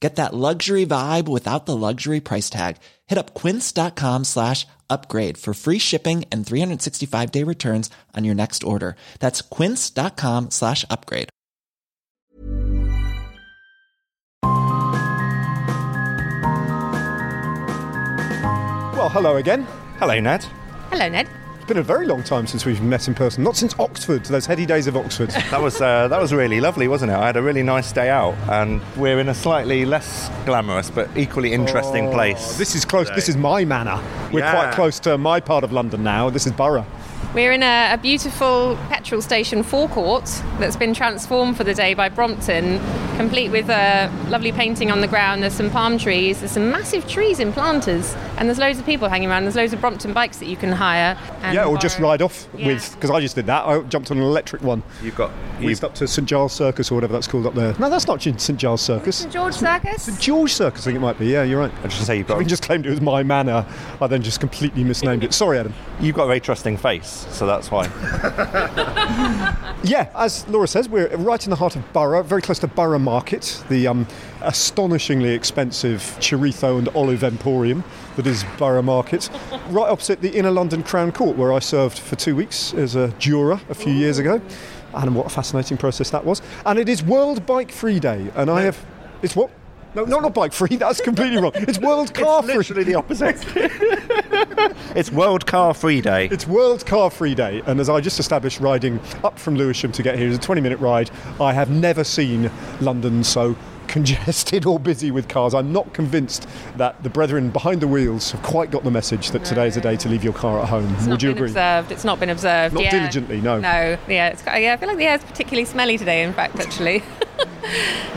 Get that luxury vibe without the luxury price tag. Hit up quince.com slash upgrade for free shipping and 365 day returns on your next order. That's quince.com slash upgrade. Well, hello again. Hello, Ned. Hello, Ned. It's been a very long time since we've met in person. Not since Oxford, those heady days of Oxford. That was uh, that was really lovely, wasn't it? I had a really nice day out, and we're in a slightly less glamorous but equally interesting Oh, place. This is close. This is my manor. We're Yeah. quite close to my part of London now. This is Borough. We're in a, a beautiful petrol station forecourt that's been transformed for the day by Brompton, complete with a lovely painting on the ground. There's some palm trees, there's some massive trees in planters, and there's loads of people hanging around. There's loads of Brompton bikes that you can hire. And yeah, or just ride off Yeah. with, because I just did that. I jumped on an electric one. You've got you've, Whizzed up to St Giles Circus or whatever that's called up there. No, that's not St Giles Circus. St George Circus. St George Circus, I think it might be. Yeah, you're right. I should say you've got We just claimed it was my manor. I then just completely misnamed it. Sorry, Adam. you've got a very trusting face, so that's why. Yeah, as Laura says, we're right in the heart of Borough, very close to Borough Market, the um, astonishingly expensive chorizo and olive emporium that is Borough Market, right opposite the Inner London Crown Court, where I served for two weeks as a juror a few years ago. And what a fascinating process that was. And it is World Bike Free Day, and I have. It's what? No, not, not bike free. That's completely wrong. It's World Car Free. Literally the opposite. it's World Car Free Day. It's World Car Free Day, and as I just established, riding up from Lewisham to get here is a 20 minute ride. I have never seen London so congested or busy with cars. I'm not convinced that the brethren behind the wheels have quite got the message that today is a day to leave your car at home. It's Would not you been agree? observed. It's not been observed. Not yeah. diligently, no. No. Yeah. It's, got- yeah. I feel like the air is particularly smelly today. In fact, actually.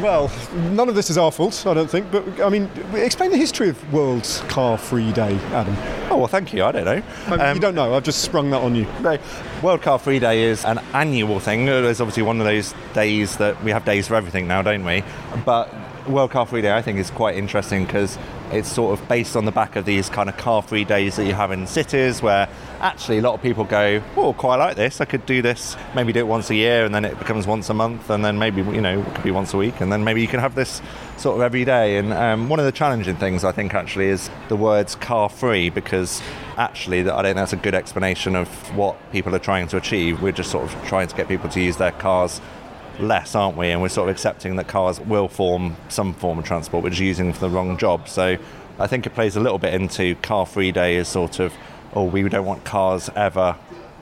Well, none of this is our fault, I don't think, but I mean, explain the history of World Car Free Day, Adam. Oh well, thank you. I don't know. Um, you don't know, I've just sprung that on you. No, World Car Free Day is an annual thing. It's obviously one of those days that we have days for everything now, don't we? But World Car Free Day, I think, is quite interesting because it's sort of based on the back of these kind of car free days that you have in cities where actually a lot of people go, oh, quite like this. I could do this, maybe do it once a year and then it becomes once a month and then maybe, you know, it could be once a week and then maybe you can have this sort of every day. And um, one of the challenging things I think actually is the words car free because actually that I don't think that's a good explanation of what people are trying to achieve. We're just sort of trying to get people to use their cars less, aren't we? And we're sort of accepting that cars will form some form of transport, we're just using them for the wrong job. So I think it plays a little bit into car free day as sort of, oh, we don't want cars ever.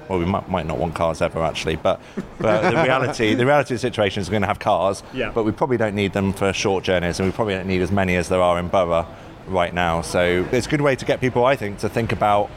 Well, we might, might not want cars ever, actually, but, but the reality, the reality of the situation is we're going to have cars, Yeah. but we probably don't need them for short journeys, and we probably don't need as many as there are in Borough right now. So it's a good way to get people, I think, to think about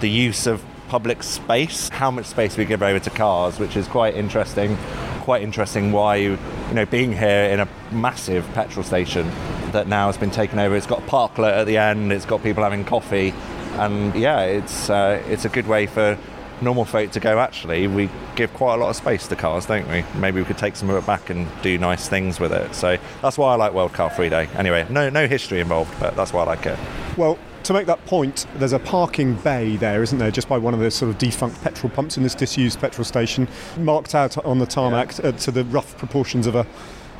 the use of public space, how much space we give over to cars, which is quite interesting. Quite interesting why you, know, being here in a massive petrol station that now has been taken over. It's got a parklet at the end. It's got people having coffee, and yeah, it's uh, it's a good way for normal folk to go. Actually, we give quite a lot of space to cars, don't we? Maybe we could take some of it back and do nice things with it. So that's why I like World Car Free Day. Anyway, no no history involved, but that's why I like it. Well, to make that point, there's a parking bay there, isn't there, just by one of the sort of defunct petrol pumps in this disused petrol station, marked out on the tarmac uh, to the rough proportions of a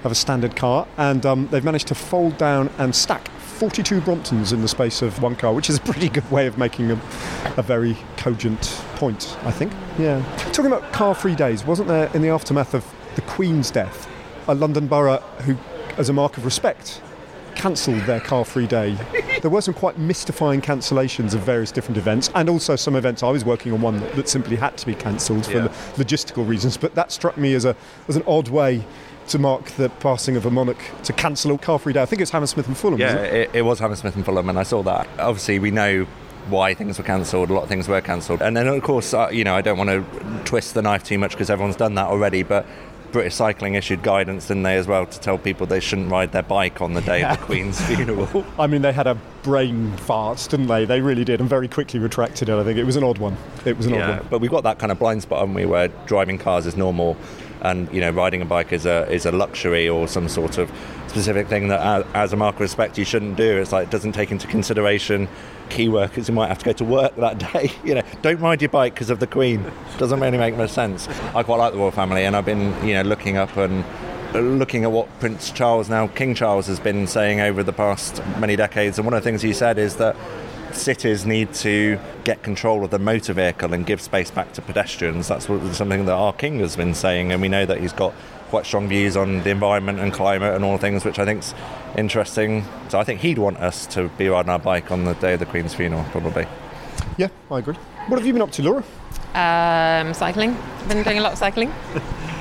of a standard car, and um, they've managed to fold down and stack 42 Bromptons in the space of one car, which is a pretty good way of making a, a very cogent point, I think. Yeah. Talking about car-free days, wasn't there in the aftermath of the Queen's death, a London borough who, as a mark of respect, cancelled their car-free day. There were some quite mystifying cancellations of various different events, and also some events. I was working on one that, that simply had to be cancelled for Yeah. logistical reasons, but that struck me as a as an odd way to mark the passing of a monarch to cancel a car-free day. I think it was Hammersmith and Fulham. Yeah, it? it, it was Hammersmith and Fulham, and I saw that. Obviously, we know why things were cancelled. A lot of things were cancelled, and then of course, uh, you know, I don't want to twist the knife too much because everyone's done that already, but. British Cycling issued guidance, didn't they, as well, to tell people they shouldn't ride their bike on the day of the Queen's funeral. I mean, they had a brain fart, didn't they? They really did, and very quickly retracted it. I think it was an odd one. It was an odd one. but we've got that kind of blind spot, haven't we, where driving cars is normal, and you know, riding a bike is a is a luxury or some sort of specific thing that, as, as a mark of respect, you shouldn't do. It's like it doesn't take into consideration key workers who might have to go to work that day. You know, don't ride your bike because of the Queen. Doesn't really make much sense. I quite like the royal family, and I've been you know looking up and uh, looking at what Prince Charles, now King Charles, has been saying over the past many decades. And one of the things he said is that cities need to get control of the motor vehicle and give space back to pedestrians. That's something that our king has been saying, and we know that he's got quite strong views on the environment and climate and all things, which I think's interesting. So I think he'd want us to be riding our bike on the day of the Queen's funeral, probably. Yeah, I agree. What have you been up to, Laura? Um, cycling. I've been doing a lot of cycling.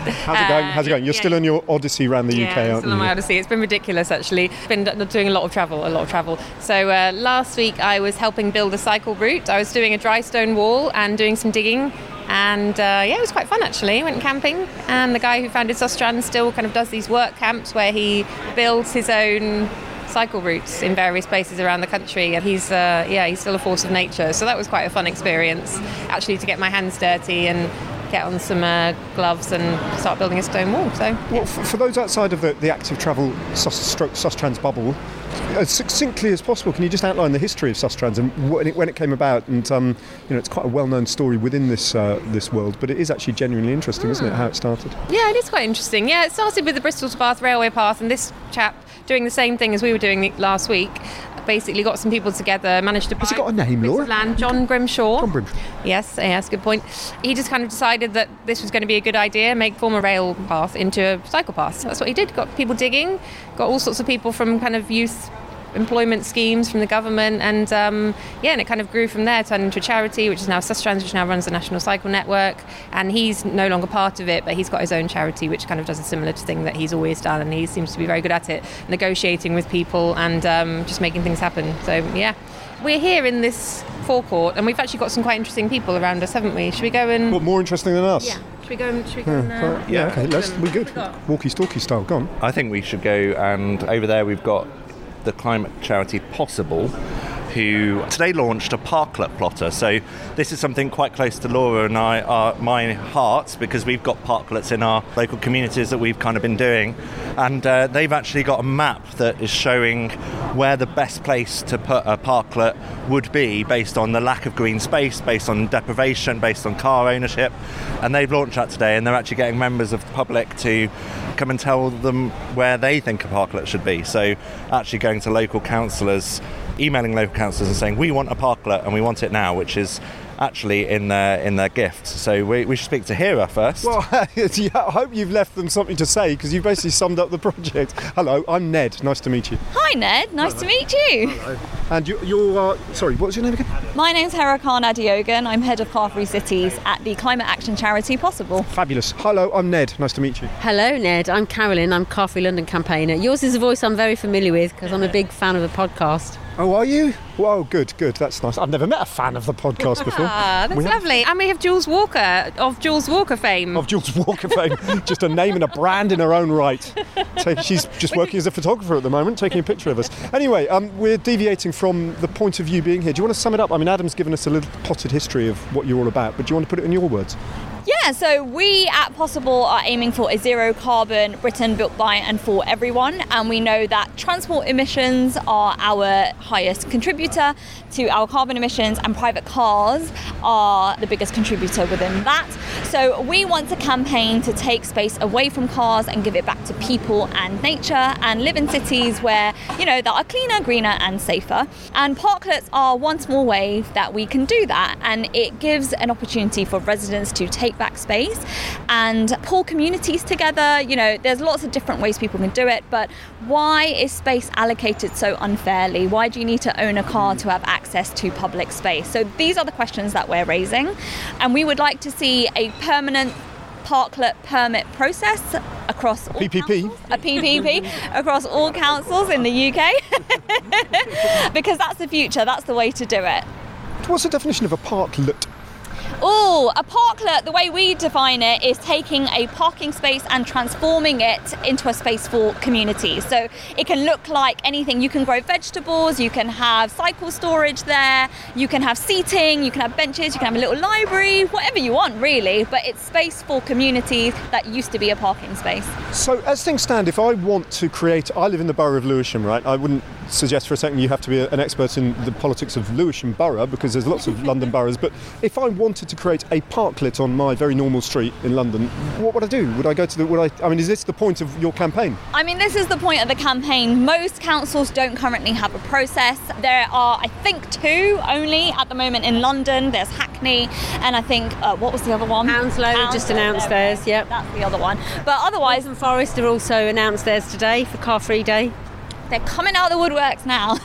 How's it going? Uh, How's it going? You're yeah. still on your odyssey around the yeah, UK, aren't still on my? Odyssey. It's been ridiculous, actually. Been doing a lot of travel, a lot of travel. So uh, last week I was helping build a cycle route. I was doing a dry stone wall and doing some digging. And uh, yeah, it was quite fun actually. Went camping, and the guy who founded Sustrans still kind of does these work camps where he builds his own cycle routes in various places around the country. And he's uh, yeah, he's still a force of nature. So that was quite a fun experience, actually, to get my hands dirty and get on some uh, gloves and start building a stone wall. So Well, for, for those outside of the, the active travel sus, stroke, Sustrans bubble, as succinctly as possible, can you just outline the history of Sustrans and when it, when it came about? And um, you know, it's quite a well-known story within this uh, this world, but it is actually genuinely interesting, isn't it? How it started. Yeah, it is quite interesting. Yeah, it started with the Bristol to Bath Railway Path, and this chap doing the same thing as we were doing last week. Basically, got some people together, managed to. Has he got a name, Laura? Land. John Grimshaw. John Grimshaw. Yes, yes, good point. He just kind of decided that this was going to be a good idea, make form a rail path into a cycle path. So that's what he did. Got people digging, got all sorts of people from kind of youth employment schemes from the government, and um, yeah, and it kind of grew from there, turned into a charity, which is now Sustrans, which now runs the National Cycle Network, and he's no longer part of it, but he's got his own charity, which kind of does a similar thing that he's always done, and he seems to be very good at it, negotiating with people and um, just making things happen. So yeah, we're here in this forecourt, and we've actually got some quite interesting people around us, haven't we? Should we go and What more interesting than us? yeah? Should we go and should we go and, uh, Yeah. Okay. Let's. them? We good. What have we got? Walkie-talkie style. Go on. I think we should go and over there we've got the climate charity Possible who today launched a parklet plotter. So this is something quite close to Laura and I are my hearts because we've got parklets in our local communities that we've kind of been doing, and uh, they've actually got a map that is showing where the best place to put a parklet would be based on the lack of green space, based on deprivation, based on car ownership, and they've launched that today, and they're actually getting members of the public to come and tell them where they think a parklet should be. So actually going to local councillors, emailing local councillors and saying we want a parklet and we want it now, which is actually in their in their gift. So we, we should speak to Hirra first. Well, yeah, I hope you've left them something to say because you've basically summed up the project. Hello, I'm Ned. Nice to meet you. Hi Ned, nice to meet you. And you, you're uh, sorry. What's your name again? My name's Hirra Khan Adeogun. I'm head of Car Free Cities at the climate action charity Possible. Fabulous. Hello, I'm Ned. Nice to meet you. Hello, Ned. I'm Carolyn. I'm Car Free London campaigner. Yours is a voice I'm very familiar with because I'm a big fan of the podcast. Oh, are you? Whoa, good, good. That's nice. I've never met a fan of the podcast before. Ah, that's We have- lovely. And we have Jules Walker of Jules Walker fame. Of Jules Walker fame, just a name and a brand in her own right. So she's just working as a photographer at the moment, taking a picture of us. Anyway, um, we're deviating from the point of view being here. Do you want to sum it up? I mean, Adam's given us a little potted history of what you're all about, but do you want to put it in your words? Yeah, so we at Possible are aiming for a zero carbon Britain built by and for everyone. And we know that transport emissions are our highest contributor to our carbon emissions, and private cars are the biggest contributor within that. So we want to campaign to take space away from cars and give it back to people and nature and live in cities where, you know, that are cleaner, greener, and safer. And parklets are one small way that we can do that. And it gives an opportunity for residents to take back space and pull communities together. You know, there's lots of different ways people can do it, but why is space allocated so unfairly? Why do you need to own a car to have access to public space? So these are the questions that we're raising, and we would like to see a permanent parklet permit process across all PPP? councils- a PPP across all councils in the UK because that's the future that's the way to do it What's the definition of a parklet? Oh, a parklet, the way we define it is taking a parking space and transforming it into a space for communities. So it can look like anything. You can grow vegetables, you can have cycle storage there, you can have seating, you can have benches, you can have a little library, whatever you want really, but it's space for communities that used to be a parking space. So, as things stand, if I want to create, I live in the borough of Lewisham, right? I wouldn't suggest for a second you have to be an expert in the politics of Lewisham Borough because there's lots of London boroughs. But if I wanted to create a parklet on my very normal street in London, what would I do? Would I go to the? Would I? I mean, is this the point of your campaign? I mean, this is the point of the campaign. Most councils don't currently have a process. There are, I think, two only at the moment in London. There's Hackney, and I think, uh, what was the other one? Hounslow just announced theirs, yep. That's the other one. But otherwise, Waltham Forest have also announced theirs today for Car Free Day. They're coming out of the woodworks now.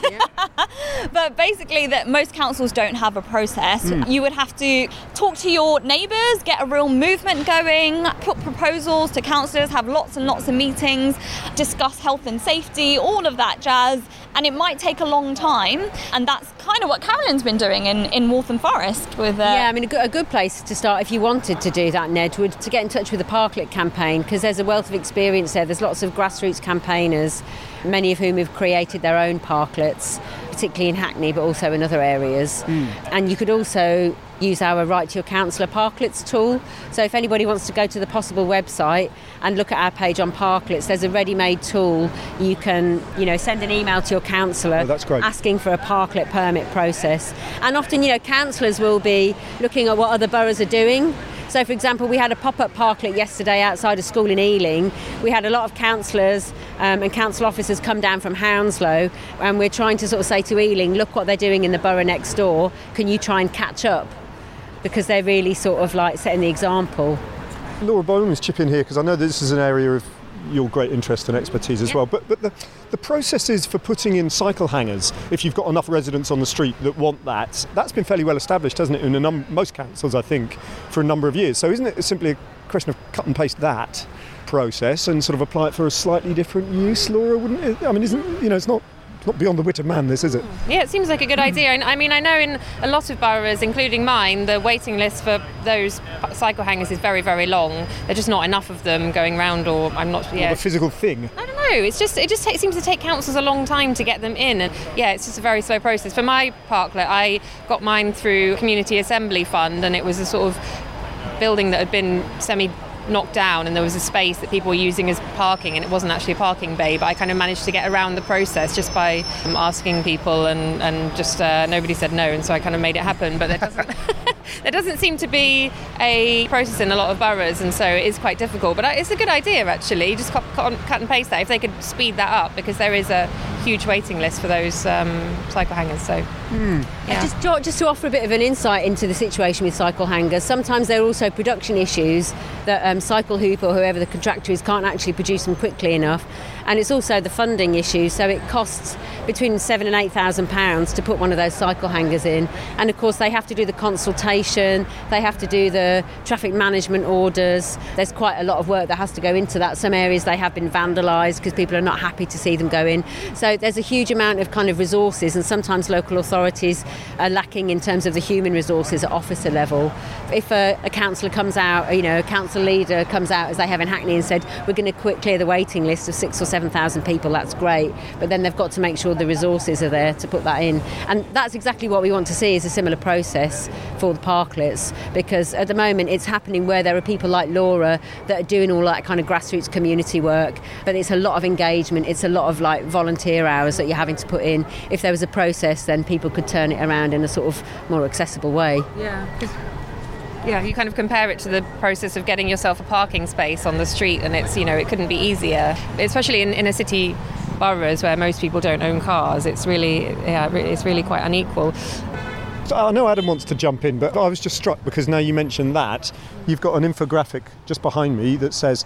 but basically, that most councils don't have a process. You would have to talk to your neighbours, get a real movement going, put proposals to councillors, have lots and lots of meetings, discuss health and safety, all of that jazz. And it might take a long time. And that's kind of what Carolyn's been doing in, in Waltham Forest with. Uh, Yeah, I mean, a good, a good place to start if you wanted to do that, Ned, would to get in touch with the Parklet campaign because there's a wealth of experience there. There's lots of grassroots campaigners, many of whom have created their own parklets, particularly in Hackney, but also in other areas. Hmm. And you could also use our Write to Your Councillor Parklets tool. So if anybody wants to go to the Possible website and look at our page on Parklets, there's a ready-made tool. You can, you know, send an email to your councillor Oh, that's great. asking for a parklet permit process. And often, you know, councillors will be looking at what other boroughs are doing. So, for example, we had a pop-up parklet yesterday outside a school in Ealing. We had a lot of councillors um, and council officers come down from Hounslow, and we're trying to sort of say to Ealing, look what they're doing in the borough next door. Can you try and catch up? Because they're really sort of like setting the example. Laura, by all means, chip in here because I know this is an area of your great interest and expertise as well. But, but the, the processes for putting in cycle hangers, if you've got enough residents on the street that want that, that's been fairly well established, hasn't it, in a num- most councils, I think, for a number of years. So isn't it simply a question of cut and paste that process and sort of apply it for a slightly different use, Laura? Wouldn't it? I mean, isn't you know, it's not not beyond the wit of man, this is it? Yeah, it seems like a good idea. And I mean, I know in a lot of boroughs, including mine, the waiting list for those cycle hangers is very, very long. There's just not enough of them going round, or I'm not. Yeah, The physical thing. I don't know. It's just it just seems to take councils a long time to get them in, and yeah, it's just a very slow process. For my parklet, I got mine through Community Assembly Fund, and it was a sort of building that had been semi knocked down and there was a space that people were using as parking and it wasn't actually a parking bay but I kind of managed to get around the process just by asking people and, and just uh, nobody said no and so I kind of made it happen but there doesn't there doesn't seem to be a process in a lot of boroughs and so it is quite difficult but uh, it's a good idea actually. Just cut, cut, cut and paste that if they could speed that up because there is a huge waiting list for those um, cycle hangers so. Yeah. Just, to- just to offer a bit of an insight into the situation with cycle hangers, sometimes there are also production issues that um, Cyclehoop or whoever the contractor is can't actually produce them quickly enough, and it's also the funding issue. So it costs between seven and eight thousand pounds to put one of those cycle hangers in, and of course they have to do the consultation, they have to do the traffic management orders. There's quite a lot of work that has to go into that. Some areas they have been vandalised because people are not happy to see them go in. So there's a huge amount of kind of resources, and sometimes local authorities are lacking in terms of the human resources at officer level. If a, a councillor comes out, you know, a council leader comes out as they have in Hackney and said, we're going to quit clear the waiting list of six or seven thousand people, that's great. But then they've got to make sure the resources are there to put that in. And that's exactly what we want to see is a similar process for the parklets because at the moment it's happening where there are people like Laura that are doing all that kind of grassroots community work, but it's a lot of engagement, it's a lot of like volunteer hours that you're having to put in. If there was a process, then people could turn it around in a sort of more accessible way. Yeah. Yeah, you kind of compare it to the process of getting yourself a parking space on the street, and it's, you know, it couldn't be easier, especially in, inner city boroughs where most people don't own cars. It's really, yeah, it's really quite unequal. So I know Adam wants to jump in, but I was just struck because now you mentioned that you've got an infographic just behind me that says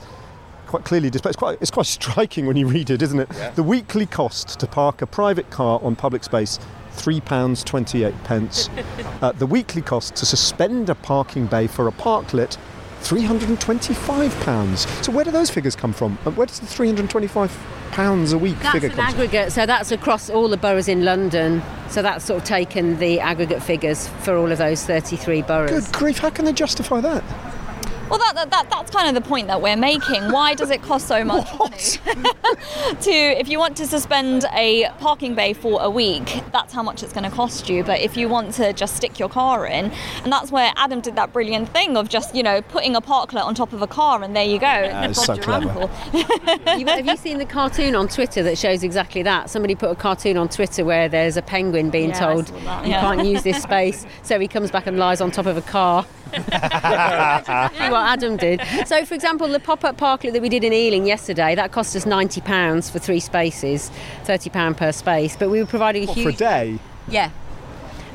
quite clearly displayed. It's quite, it's quite striking when you read it, isn't it? Yeah. The weekly cost to park a private car on public space. £3.28. pence. uh, the weekly cost to suspend a parking bay for a parklet, £325. So, where do those figures come from? And where does the £325 a week That's figure an come from? aggregate, so that's across all the boroughs in London. So that's sort of taken the aggregate figures for all of those 33 boroughs. Good grief, how can they justify that? Well, that, that, that, that's kind of the point that we're making. Why does it cost so much money to, if you want to suspend a parking bay for a week, that's how much it's going to cost you. But if you want to just stick your car in, and that's where Adam did that brilliant thing of just, you know, putting a parklet on top of a car and there you go. it's so clever. You- have you seen the cartoon on Twitter that shows exactly that? Somebody put a cartoon on Twitter where there's a penguin being Yeah, told you yeah. can't use this space, so he comes back and lies on top of a car. Exactly what Adam did. So, for example, the pop-up parklet that we did in Ealing yesterday that cost us ninety pounds for three spaces, thirty pound per space. But we were providing a What, huge for a day? yeah.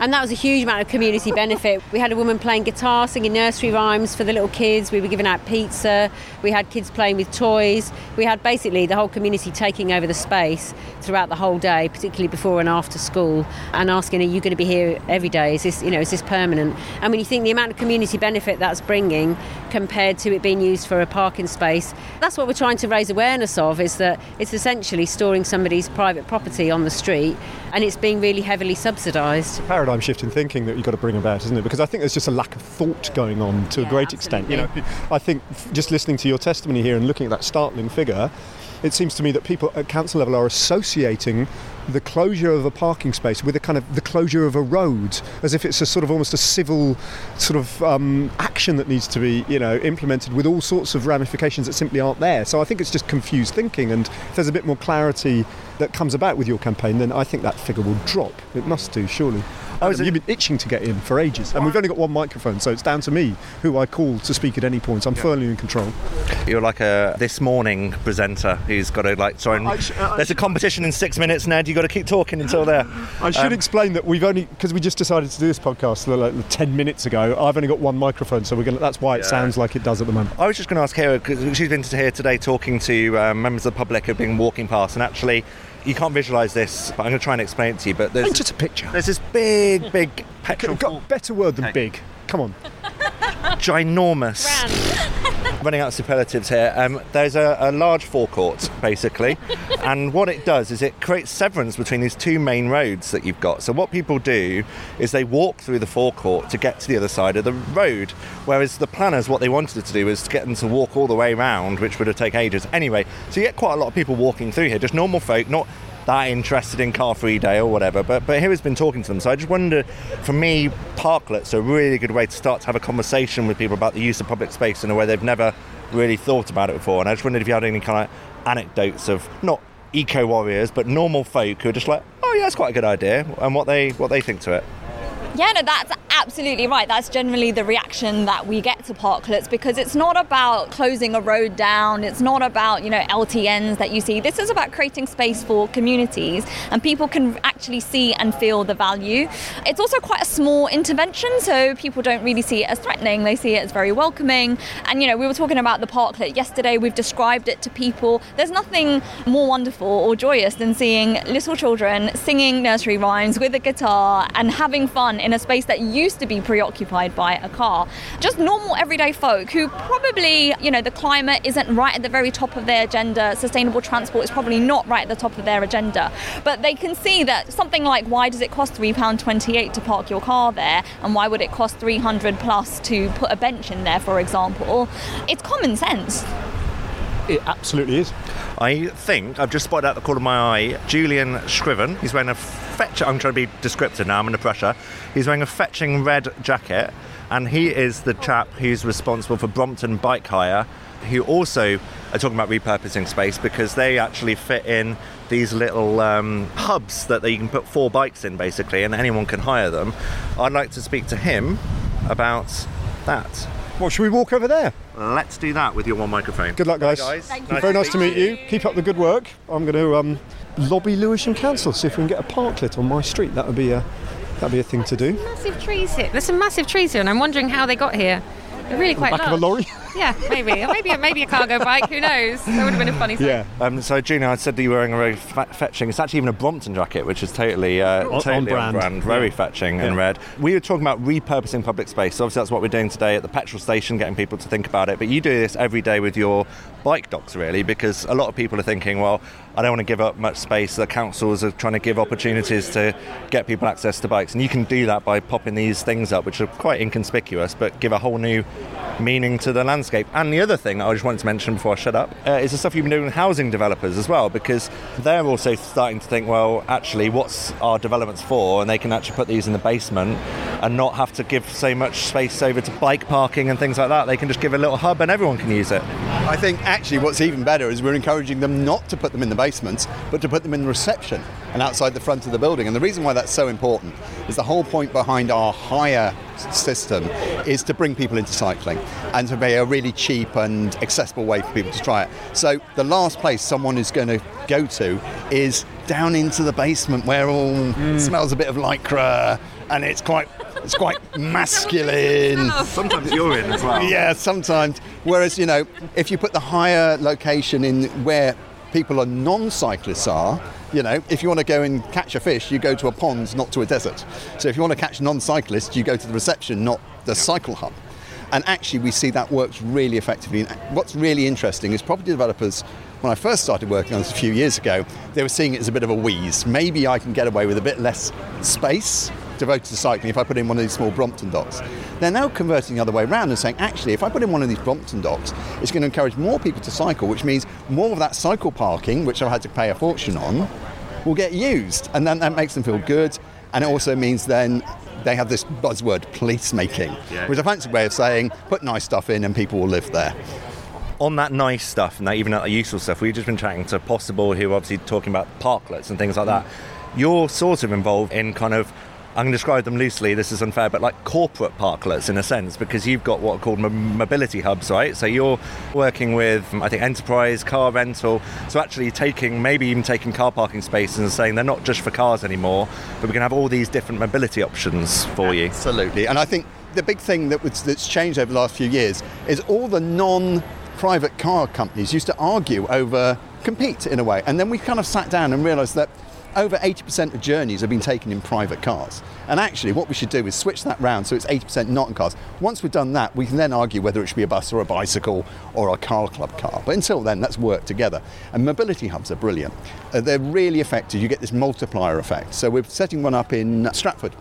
And that was a huge amount of community benefit. We had a woman playing guitar, singing nursery rhymes for the little kids. We were giving out pizza. We had kids playing with toys. We had basically the whole community taking over the space throughout the whole day, particularly before and after school, and asking, "Are you going to be here every day? Is this, you know, is this permanent?" And when you think the amount of community benefit that's bringing compared to it being used for a parking space, that's what we're trying to raise awareness of. Is that it's essentially storing somebody's private property on the street, and it's being really heavily subsidised. paradigm shift in thinking that you've got to bring about, isn't it? Because I think there's just a lack of thought going on to Yeah, a great extent. You know. I think just listening to your testimony here and looking at that startling figure, it seems to me that people at council level are associating the closure of a parking space with a kind of the closure of a road, as if it's a sort of almost a civil sort of um, action that needs to be, you know, implemented with all sorts of ramifications that simply aren't there. So I think it's just confused thinking, and if there's a bit more clarity that comes about with your campaign, then I think that figure will drop. It must do, surely. I was you've been itching to get in for ages, and we've only got one microphone, so it's down to me who I call to speak at any point. I'm firmly in control. You're like a this morning presenter who's got to like try and. I sh- I- There's a competition in six minutes, Ned. You've got to keep talking until there. I should Um, explain that we've only because we just decided to do this podcast like ten minutes ago. I've only got one microphone, so we're gonna. That's why it Yeah. sounds like it does at the moment. I was just going to ask Hirra because she's been here today talking to um, members of the public who've been walking past, and actually, you can't visualise this, but I'm going to try and explain it to you. But there's us a picture. there's this big, big petrol, Got a better word than big. Come on. Ginormous. Running out of superlatives here. Um, there's a, a large forecourt, basically, and what it does is it creates severance between these two main roads that you've got. So what people do is they walk through the forecourt to get to the other side of the road, whereas the planners, what they wanted to do was to get them to walk all the way around, which would have taken ages. Anyway, so you get quite a lot of people walking through here, just normal folk, not that interested in car free day or whatever. But but Hirra has been talking to them. So I just wonder, for me, parklets are a really good way to start to have a conversation with people about the use of public space in a way they've never really thought about it before. And I just wondered if you had any kind of anecdotes of not eco warriors, but normal folk who are just like, oh yeah, that's quite a good idea, and what they what they think to it. Yeah, no, that's absolutely right. That's generally the reaction that we get to parklets because it's not about closing a road down. It's not about, you know, LTNs that you see. This is about creating space for communities and people can actually see and feel the value. It's also quite a small intervention, so people don't really see it as threatening. They see it as very welcoming. And, you know, we were talking about the parklet yesterday. We've described it to people. There's nothing more wonderful or joyous than seeing little children singing nursery rhymes with a guitar and having fun in a space that used to be preoccupied by a car. Just normal everyday folk who probably, you know, the climate isn't right at the very top of their agenda, sustainable transport is probably not right at the top of their agenda. But they can see that something like why does it cost £3.28 to park your car there and why would it cost 300 plus to put a bench in there, for example? It's common sense. It absolutely is. I think I've just spotted out the corner of my eye Julian Scriven. He's wearing a fetch. I'm trying to be descriptive now. I'm under pressure. He's wearing a fetching red jacket, and he is the chap who's responsible for Brompton Bike Hire, who also are talking about repurposing space because they actually fit in these little um, hubs that you can put four bikes in, basically, and anyone can hire them. I'd like to speak to him about that. Well, should we walk over there? Let's do that with your one microphone. Good luck, guys. guys. Thank Nice Very nice to meet you. Keep up the good work. I'm going to um, lobby Lewisham Council see if we can get a parklet on my street. That would be a that'd be a thing to do. Massive trees here. There's some massive trees here, and I'm wondering how they got here. They're really quite the Back of a lorry. Yeah, maybe. Maybe, maybe a cargo bike. Who knows? That would have been a funny sight. yeah. Um, so, Gina, I said that you were wearing a very fe- fetching. It's actually even a Brompton jacket, which is totally, uh, On- totally on brand. Very Yeah. fetching and red. We were talking about repurposing public space. So obviously, that's what we're doing today at the petrol station, getting people to think about it. But you do this every day with your bike docks, really, because a lot of people are thinking, well, I don't want to give up much space. The councils are trying to give opportunities to get people access to bikes, and you can do that by popping these things up, which are quite inconspicuous, but give a whole new meaning to the landscape. And the other thing I just wanted to mention before I shut up uh, is the stuff you've been doing with housing developers as well, because they're also starting to think, well, actually, what's our developments for? And they can actually put these in the basement and not have to give so much space over to bike parking and things like that. They can just give a little hub and everyone can use it. I think actually what's even better is we're encouraging them not to put them in the basements, but to put them in the reception and outside the front of the building. And the reason why that's so important is the whole point behind our hire system is to bring people into cycling and to be a really cheap and accessible way for people to try it. So the last place someone is going to go to is down into the basement where all mm. smells a bit of lycra and it's quite it's quite masculine. Sometimes you're in as well. Yeah, sometimes. Whereas, you know, if you put the higher location in where people are non-cyclists are, you know, if you want to go and catch a fish, you go to a pond, not to a desert. So if you want to catch non-cyclists, you go to the reception, not the cycle hub. And actually, we see that works really effectively. And what's really interesting is property developers. When I first started working on this a few years ago, they were seeing it as a bit of a wheeze. Maybe I can get away with a bit less space devoted to cycling if I put in one of these small Brompton docks. They're now converting the other way around and saying, actually, if I put in one of these Brompton docks, it's going to encourage more people to cycle, which means more of that cycle parking, which I've had to pay a fortune on, will get used. And then that makes them feel good. And it also means then they have this buzzword, police making, which is a fancy way of saying put nice stuff in and people will live there. on that nice stuff and that even that useful stuff, we've just been chatting to Possible, who are obviously talking about parklets and things like that. Mm. You're sort of involved in kind of, I'm going to describe them loosely, this is unfair, but like corporate parklets in a sense, because you've got what are called mo- mobility hubs, right? So you're working with, I think, enterprise, car rental. So actually taking, maybe even taking car parking spaces and saying they're not just for cars anymore, but we can have all these different mobility options for you. Absolutely. And I think the big thing that was, that's changed over the last few years is all the non private car companies used to argue over compete in a way. And then we kind of sat down and realised that over 80% of journeys have been taken in private cars. And actually, what we should do is switch that round so it's 80% not in cars. Once we've done that, we can then argue whether it should be a bus or a bicycle or a car club car. But until then, let's work together. And mobility hubs are brilliant. Uh, they're really effective. You get this multiplier effect. So we're setting one up in Stratford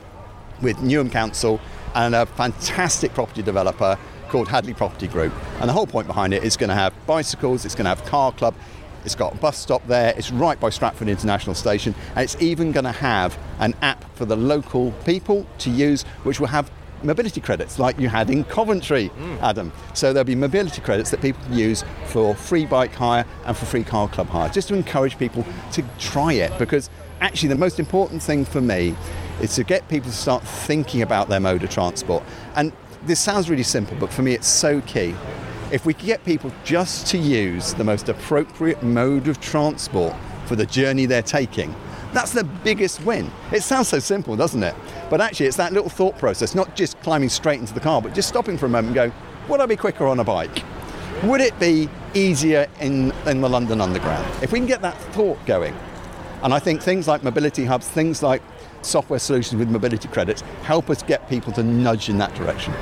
with Newham Council and a fantastic property developer called Hadley Property Group. And the whole point behind it is going to have bicycles, it's going to have car club, it's got a bus stop there, it's right by Stratford International Station, and it's even going to have an app for the local people to use, which will have mobility credits like you had in Coventry, hmm. Adam. So there'll be mobility credits that people can use for free bike hire and for free car club hire, just to encourage people to try it because actually the most important thing for me is to get people to start thinking about their mode of transport. And this sounds really simple, but for me it's so key. If we could get people just to use the most appropriate mode of transport for the journey they're taking, that's the biggest win. It sounds so simple, doesn't it? But actually, it's that little thought process, not just climbing straight into the car, but just stopping for a moment and going, would I be quicker on a bike? Would it be easier in, in the London Underground? If we can get that thought going, and I think things like mobility hubs, things like software solutions with mobility credits help us get people to nudge in that direction.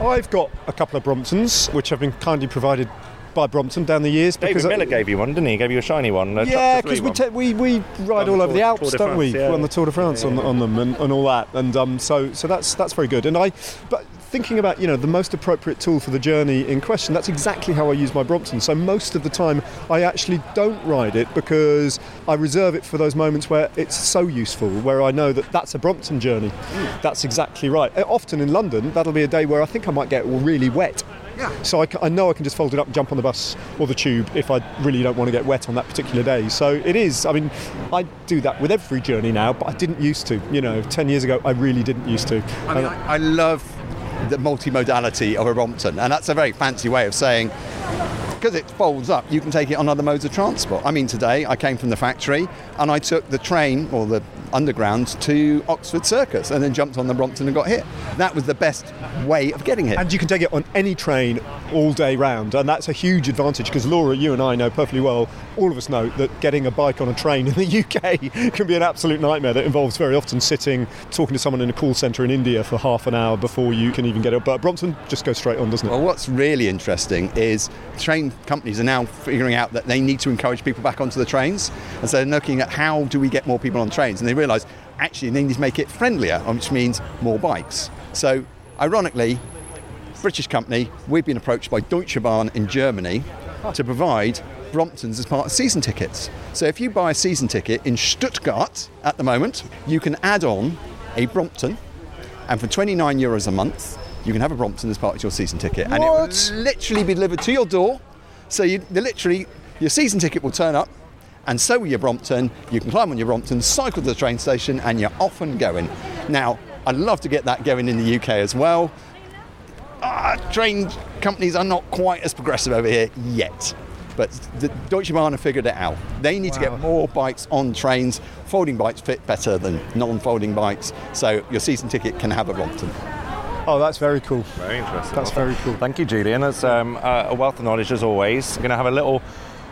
I've got a couple of Bromptons, which have been kindly provided by Brompton down the years. David because Miller gave you one, didn't he? He gave you a shiny one. a yeah, because we, ta- we we ride On all the over Tour- the Alps, don't we? Yeah. On the Tour de France on, on them and, and all that, and um, so so that's that's very good. And I, but thinking about you know the most appropriate tool for the journey in question, that's exactly how I use my Brompton. So most of the time, I actually don't ride it because I reserve it for those moments where it's so useful, where I know that that's a Brompton journey. That's exactly right. Uh, Often in London, that'll be a day where I think I might get really wet. yeah. So I, I know I can just fold it up and jump on the bus or the tube if I really don't want to get wet on that particular day. So it is. I mean, I do that with every journey now, but I didn't used to. You know, ten years ago, I really didn't used to. I mean, And- I, I love the multimodality of a Brompton, and that's a very fancy way of saying because it folds up, you can take it on other modes of transport. I mean, today I came from the factory and I took the train or the underground to Oxford Circus and then jumped on the Brompton and got here. That was the best way of getting here. And you can take it on any train all day round, and that's a huge advantage because Laura, you and I know perfectly well, all of us know that getting a bike on a train in the UK can be an absolute nightmare that involves very often sitting, talking to someone in a call centre in India for half an hour before you can even get it. But Brompton just goes straight on, doesn't it? Well, what's really interesting is train companies are now figuring out that they need to encourage people back onto the trains. And so they're looking at how do we get more people on trains. And they realise actually they need to make it friendlier, which means more bikes. So, ironically, British company, we've been approached by Deutsche Bahn in Germany to provide Bromptons as part of season tickets. So if you buy a season ticket in Stuttgart at the moment, you can add on a Brompton, and for 29 euros a month, you can have a Brompton as part of your season ticket, and it will literally be delivered to your door. So you literally your season ticket will turn up, and so will your Brompton. You can climb on your Brompton, cycle to the train station, and you're off and going. Now, I'd love to get that going in the UK as well. Ah, train companies are not quite as progressive over here yet. But the Deutsche Bahn have figured it out. They need to get more bikes on trains. Folding bikes fit better than non-folding bikes, so your season ticket can have a Brompton. Oh, that's very cool. Very interesting. That's very cool. Thank you, Julian. That's um, uh, a wealth of knowledge as always. We're going to have a little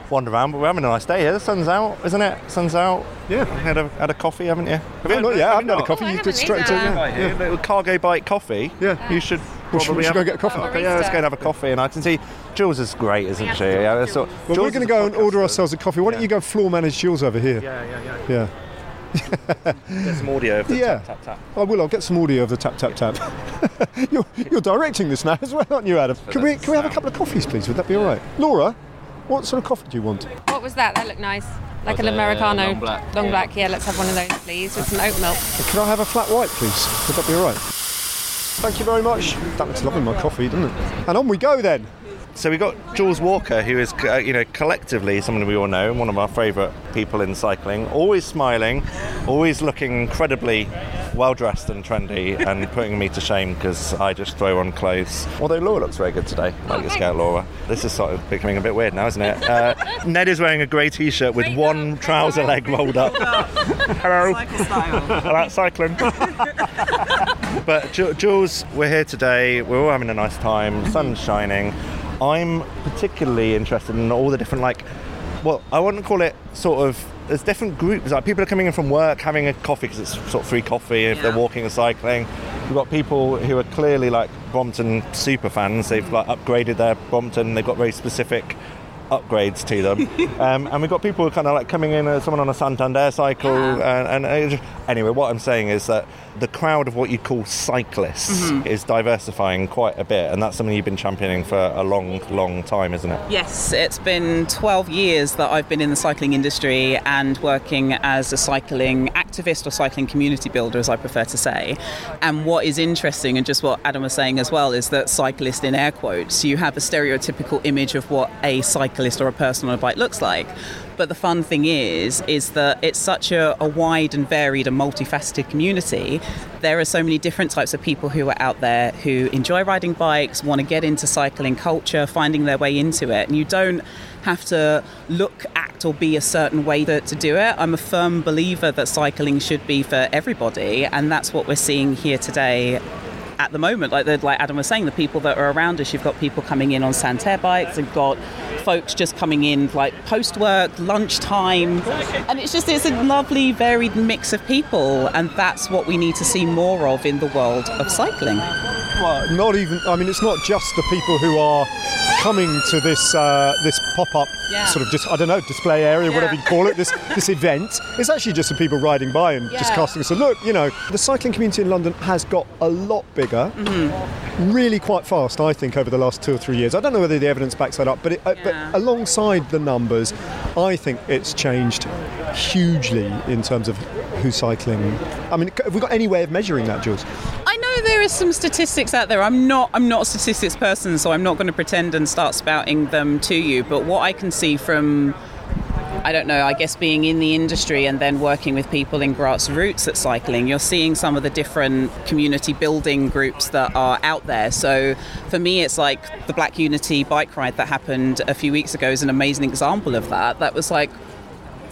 wander around, but we're having a nice day here. The sun's out, isn't it? Sun's out. Yeah. Had a, had a coffee, haven't you? Have Oh, not yet. I haven't had a coffee. Oh, you haven't just straight to either. yeah. Right little cargo bike coffee. Yeah. You should Well, should- probably should have go get a coffee? Okay, yeah, let's go and have a coffee. And I can see Jules is great, isn't Yeah. she? Yeah, so, Well, Jules we're going to go and order ourselves a coffee. Why don't Yeah. you go floor manage yours over here? Yeah, yeah, yeah. Yeah. Get some audio of the Yeah. tap, tap, tap. I will. I'll get some audio of the tap tap tap. you're, you're directing this now as well, aren't you, Adam? Can we can we have a couple of coffees, please? Would that be all right? Laura, what sort of coffee do you want? What was that? That looked nice. Like an Americano. long black. Long black, yeah, let's have one of those, please, with some oat milk. Can I have a flat white, please? Would that be all right? Thank you very much. That looks lovely, my coffee, doesn't it? And on we go then. So we've got Jules Walker, who is, uh, you know, collectively someone we all know, one of our favourite people in cycling. Always smiling, always looking incredibly well dressed and trendy, and putting me to shame because I just throw on clothes. Although Laura looks very good today. Like your scout Laura. This is sort of becoming a bit weird now, isn't it? Uh, Ned is wearing a grey t-shirt with one trouser leg rolled up. Hello. I like cycling. But Ju- Jules, we're here today. We're all having a nice time. Sun's shining. I'm particularly interested in all the different, like, well, I wouldn't call it sort of. There's different groups. Like people are coming in from work, having a coffee because it's sort of free coffee if they're walking or cycling. We've got people who are clearly like Brompton super fans. They've like upgraded their Brompton. They've got very specific upgrades to them. um, and we've got people who are kind of like coming in, uh, someone on a Santander cycle. And, and just- anyway, what I'm saying is that the crowd of what you call cyclists mm-hmm. is diversifying quite a bit. And that's something you've been championing for a long, long time, isn't it? Yes, it's been 12 years that I've been in the cycling industry and working as a cycling activist or cycling community builder, as I prefer to say. And what is interesting, and just what Adam was saying as well, is that cyclist in air quotes, you have a stereotypical image of what a cyclist or a person on a bike looks like. But the fun thing is, is that it's such a, a wide and varied and multifaceted community. There are so many different types of people who are out there who enjoy riding bikes, want to get into cycling culture, finding their way into it. And you don't have to look, act, or be a certain way to, to do it. I'm a firm believer that cycling should be for everybody, and that's what we're seeing here today at the moment, like like Adam was saying, the people that are around us, you've got people coming in on Santander bikes, you've got folks just coming in like post work, lunchtime, and it's just it's a lovely varied mix of people, and that's what we need to see more of in the world of cycling. Well, not even. I mean, it's not just the people who are coming to this uh, this pop-up Yeah. sort of just I don't know display area, Yeah. whatever you call it. This this event. It's actually just some people riding by and just casting us a look. You know, the cycling community in London has got a lot bigger, Mm-hmm. really quite fast. I think over the last two or three years. I don't know whether the evidence backs that up, but it, uh, but Yeah. alongside the numbers, I think it's changed hugely in terms of who's cycling. I mean, have we got any way of measuring that, Jules? I know there are some statistics out there. I'm not I'm not a statistics person, so I'm not going to pretend and start spouting them to you. But what I can see from I don't know, I guess being in the industry and then working with people in grassroots at cycling, you're seeing some of the different community building groups that are out there. So for me, it's like the Black Unity bike ride that happened a few weeks ago is an amazing example of that. That was like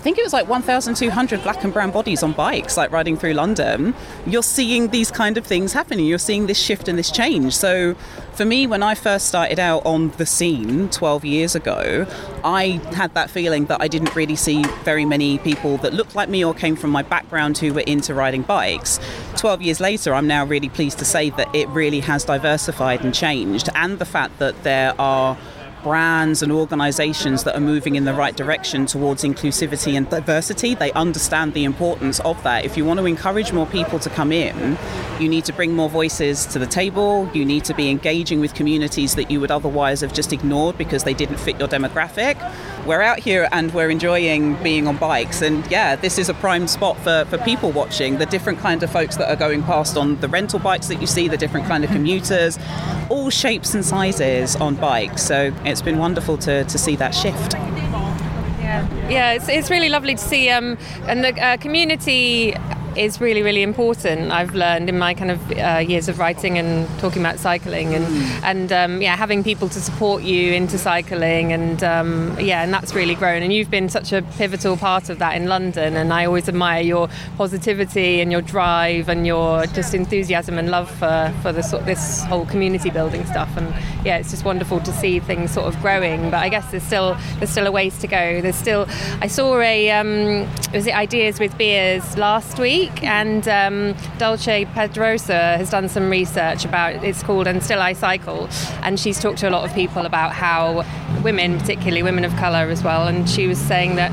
think it was like 1,200 black and brown bodies on bikes, like riding through London. You're seeing these kind of things happening. You're seeing this shift and this change. So, for me, when I first started out on the scene 12 years ago, I had that feeling that I didn't really see very many people that looked like me or came from my background who were into riding bikes. 12 years later, I'm now really pleased to say that it really has diversified and changed, and the fact that there are brands and organizations that are moving in the right direction towards inclusivity and diversity. They understand the importance of that. If you want to encourage more people to come in, you need to bring more voices to the table. You need to be engaging with communities that you would otherwise have just ignored because they didn't fit your demographic. We're out here and we're enjoying being on bikes. And yeah, this is a prime spot for, for people watching the different kind of folks that are going past on the rental bikes that you see, the different kind of commuters, all shapes and sizes on bikes. So it's been wonderful to, to see that shift. Yeah, it's, it's really lovely to see, um, and the uh, community is really, really important. I've learned in my kind of uh, years of writing and talking about cycling, and and um, yeah, having people to support you into cycling, and um, yeah, and that's really grown. And you've been such a pivotal part of that in London, and I always admire your positivity and your drive and your just enthusiasm and love for for sort this whole community building stuff. And yeah, it's just wonderful to see things sort of growing. But I guess there's still there's still a ways to go. There's still I saw a um, was it Ideas with Beers last week, and um, Dolce Pedrosa has done some research about it's called And Still I Cycle, and she's talked to a lot of people about how women, particularly women of colour as well, and she was saying that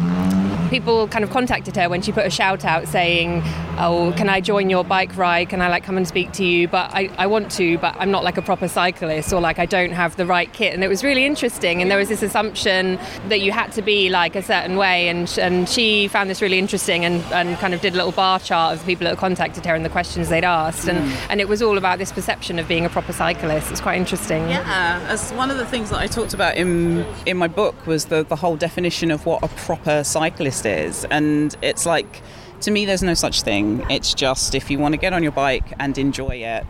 people kind of contacted her when she put a shout out saying, "Oh, can I join your bike ride? Can I like come and speak to you? But I, I want to, but I'm not like a proper cyclist, or like I don't have the right kit." And it was really interesting. And there was this assumption that you had to be like a certain way, and and she found this really interesting, and, and kind of did a little bar chart of the people that contacted her and the questions they'd asked, and hmm. and it was all about this perception of being a proper cyclist. It's quite interesting. Yeah, as one of the things that I talked about in in my book was the the whole definition of what a proper cyclist is, and it's like to me, there's no such thing. It's just if you want to get on your bike and enjoy it.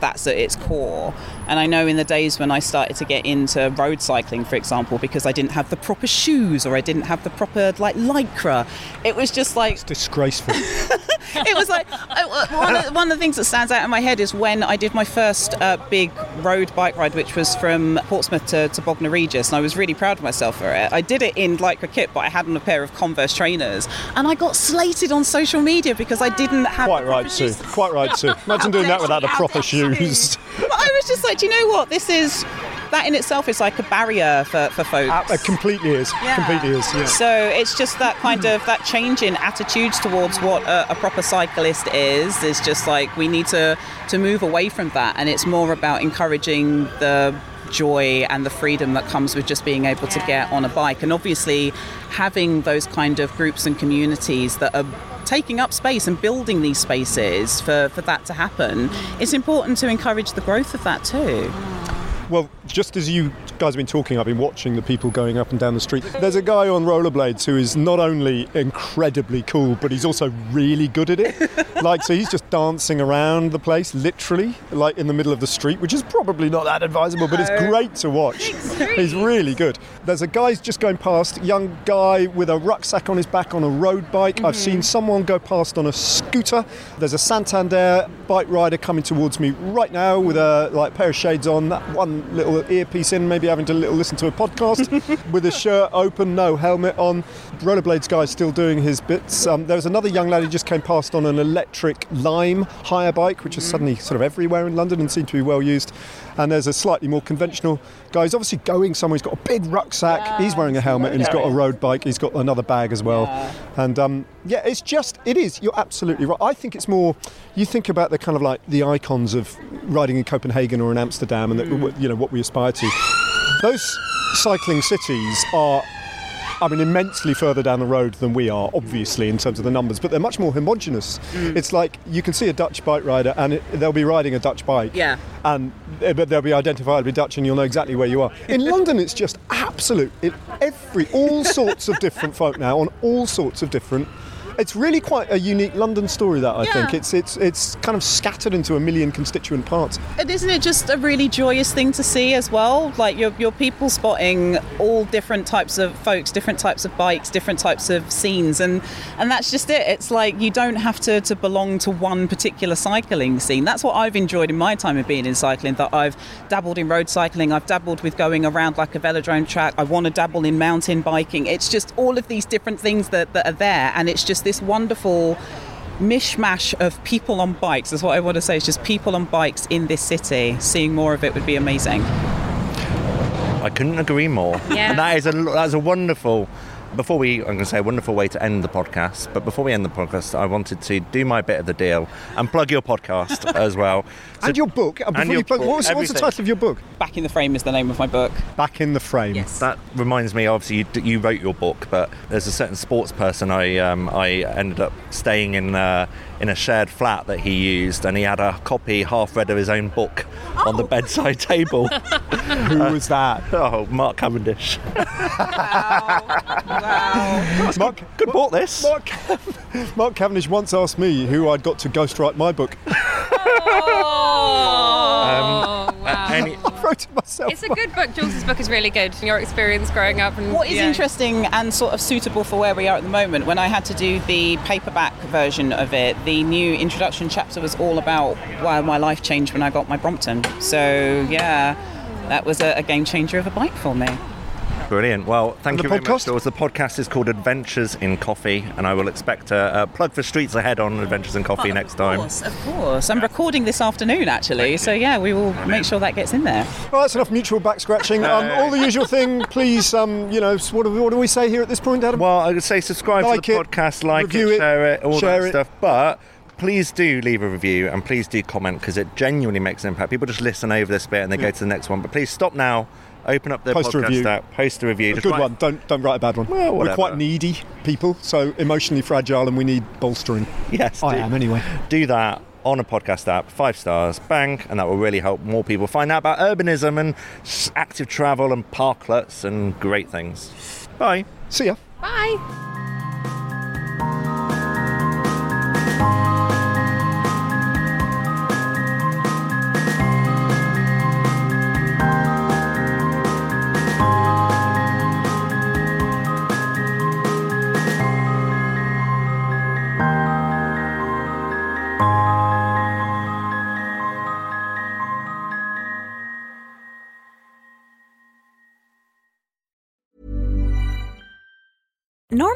That's at its core. And I know in the days when I started to get into road cycling, for example, because I didn't have the proper shoes or I didn't have the proper like lycra, it was just like it's Disgraceful. it was like I- one of, one of the things that stands out in my head is when I did my first uh, big road bike ride, which was from Portsmouth to, to Bognor Regis, and I was really proud of myself for it. I did it in lycra kit, but I had on a pair of Converse trainers, and I got slated on social media because I didn't have Quite the right, shoes. Quite right, too. Imagine doing that without the proper shoes. But I was just like, do you know what? This is that in itself is like a barrier for, for folks. Uh, it completely is. Yeah. Completely is. Yeah. So it's just that kind of that change in attitudes towards what a, a proper cyclist is. Is just like we need to to move away from that, and it's more about encouraging the joy and the freedom that comes with just being able to get on a bike, and obviously having those kind of groups and communities that are taking up space and building these spaces for, for that to happen, it's important to encourage the growth of that too. Well, just as you guys have been talking, I've been watching the people going up and down the street. There's a guy on rollerblades who is not only incredibly cool, but he's also really good at it. like, so he's just dancing around the place, literally, like in the middle of the street, which is probably not that advisable, but it's great to watch. He's really good. There's a guy just going past, young guy with a rucksack on his back on a road bike. I've seen mhm. someone go past on a scooter. There's a Santander bike rider coming towards me right now with a like pair of shades on. That one one little earpiece in, maybe having to little listen to a podcast with a shirt open, no helmet on. Rollerblades guy still doing his bits. Um, there was another young lad who just came past on an electric Lime hire bike, which is suddenly sort of everywhere in London and seemed to be well used. And there's a slightly more conventional guy. He's obviously going somewhere. He's got a big rucksack. he's wearing a helmet and he's got a road bike. He's got another bag as well. And um, yeah, it's just it is. You're absolutely right. I think it's more. You think about the kind of like the icons of riding in Copenhagen or in Amsterdam, and the, you know what we aspire to. Those cycling cities are. I mean, immensely further down the road than we are, obviously, in terms of the numbers, but they're much more homogenous. It's like you can see a Dutch bike rider and it, they'll be riding a Dutch bike. Yeah. And eh, but they'll be identifiably Dutch and you'll know exactly where you are. In London, it's just absolute. It, every, all sorts of different folk now on all sorts of different. It's really quite a unique London story, that I Yeah. think. It's, it's, it's kind of scattered into a million constituent parts. And isn't it just a really joyous thing to see as well? Like you're, you're people spotting all different types of folks, different types of bikes, different types of scenes, and and that's just it. It's like you don't have to, to belong to one particular cycling scene. That's what I've enjoyed in my time of being in cycling. That I've dabbled in road cycling, I've dabbled with going around like a velodrome track. I want to dabble in mountain biking. It's just all of these different things that, that are there, and it's just this wonderful mishmash of people on bikes is what I want to say. It's just people on bikes in this city. Seeing more of it would be amazing. I couldn't agree more. Yeah. And that is a that is a wonderful. Before we, I'm going to say a wonderful way to end the podcast. But before we end the podcast, I wanted to do my bit of the deal and plug your podcast as well. So- and your book. And before your you plug, book, what was, what's the title of your book? Back in the Frame is the name of my book. Back in the Frame. That reminds me, obviously, you, you wrote your book, but there's a certain sports person I um, I ended up staying in uh, in a shared flat that he used, and he had a copy half read of his own book on the oh. bedside table. Who was that? oh, Mark Cavendish. Wow! Mark, Good bought this. Mark, Mark Cavendish once asked me who I'd got to ghostwrite my book. Oh, wow. Any- I wrote it myself. It's a good book. Jools's book is really good. Your experience growing up and What is yeah. interesting and sort of suitable for where we are at the moment, when I had to do the paperback version of it, the new introduction chapter was all about why my life changed when I got my Brompton. So, yeah, that was a, a game changer of a bike for me. Brilliant. Well, thank And the you very much, podcast? Jools. The podcast is called Adventures in Coffee, and I will expect a, a plug for Streets Ahead on Adventures in Coffee next time. Of course, of course. I'm recording this afternoon, actually. So, yeah, we will make sure that gets in there. Well, that's enough mutual back scratching. Um, all the usual thing. Please, um, you know, what do, we, what do we say here at this point, Adam? Well, I would say subscribe Like to the it, podcast, like it, it, share it, all share that it. stuff. But please do leave a review and please do comment because it genuinely makes an impact. People just listen over this bit and they go to the next one. But please stop now, open up the Post a podcast review. app, post a review. a just good write- one. Don't don't write a bad one. Well, We're quite needy people, so emotionally fragile, and we need bolstering. Yes, I do- am anyway. Do that on a podcast app, five stars, bang, and that will really help more people find out about urbanism and active travel and parklets and great things. Bye. See ya. Bye.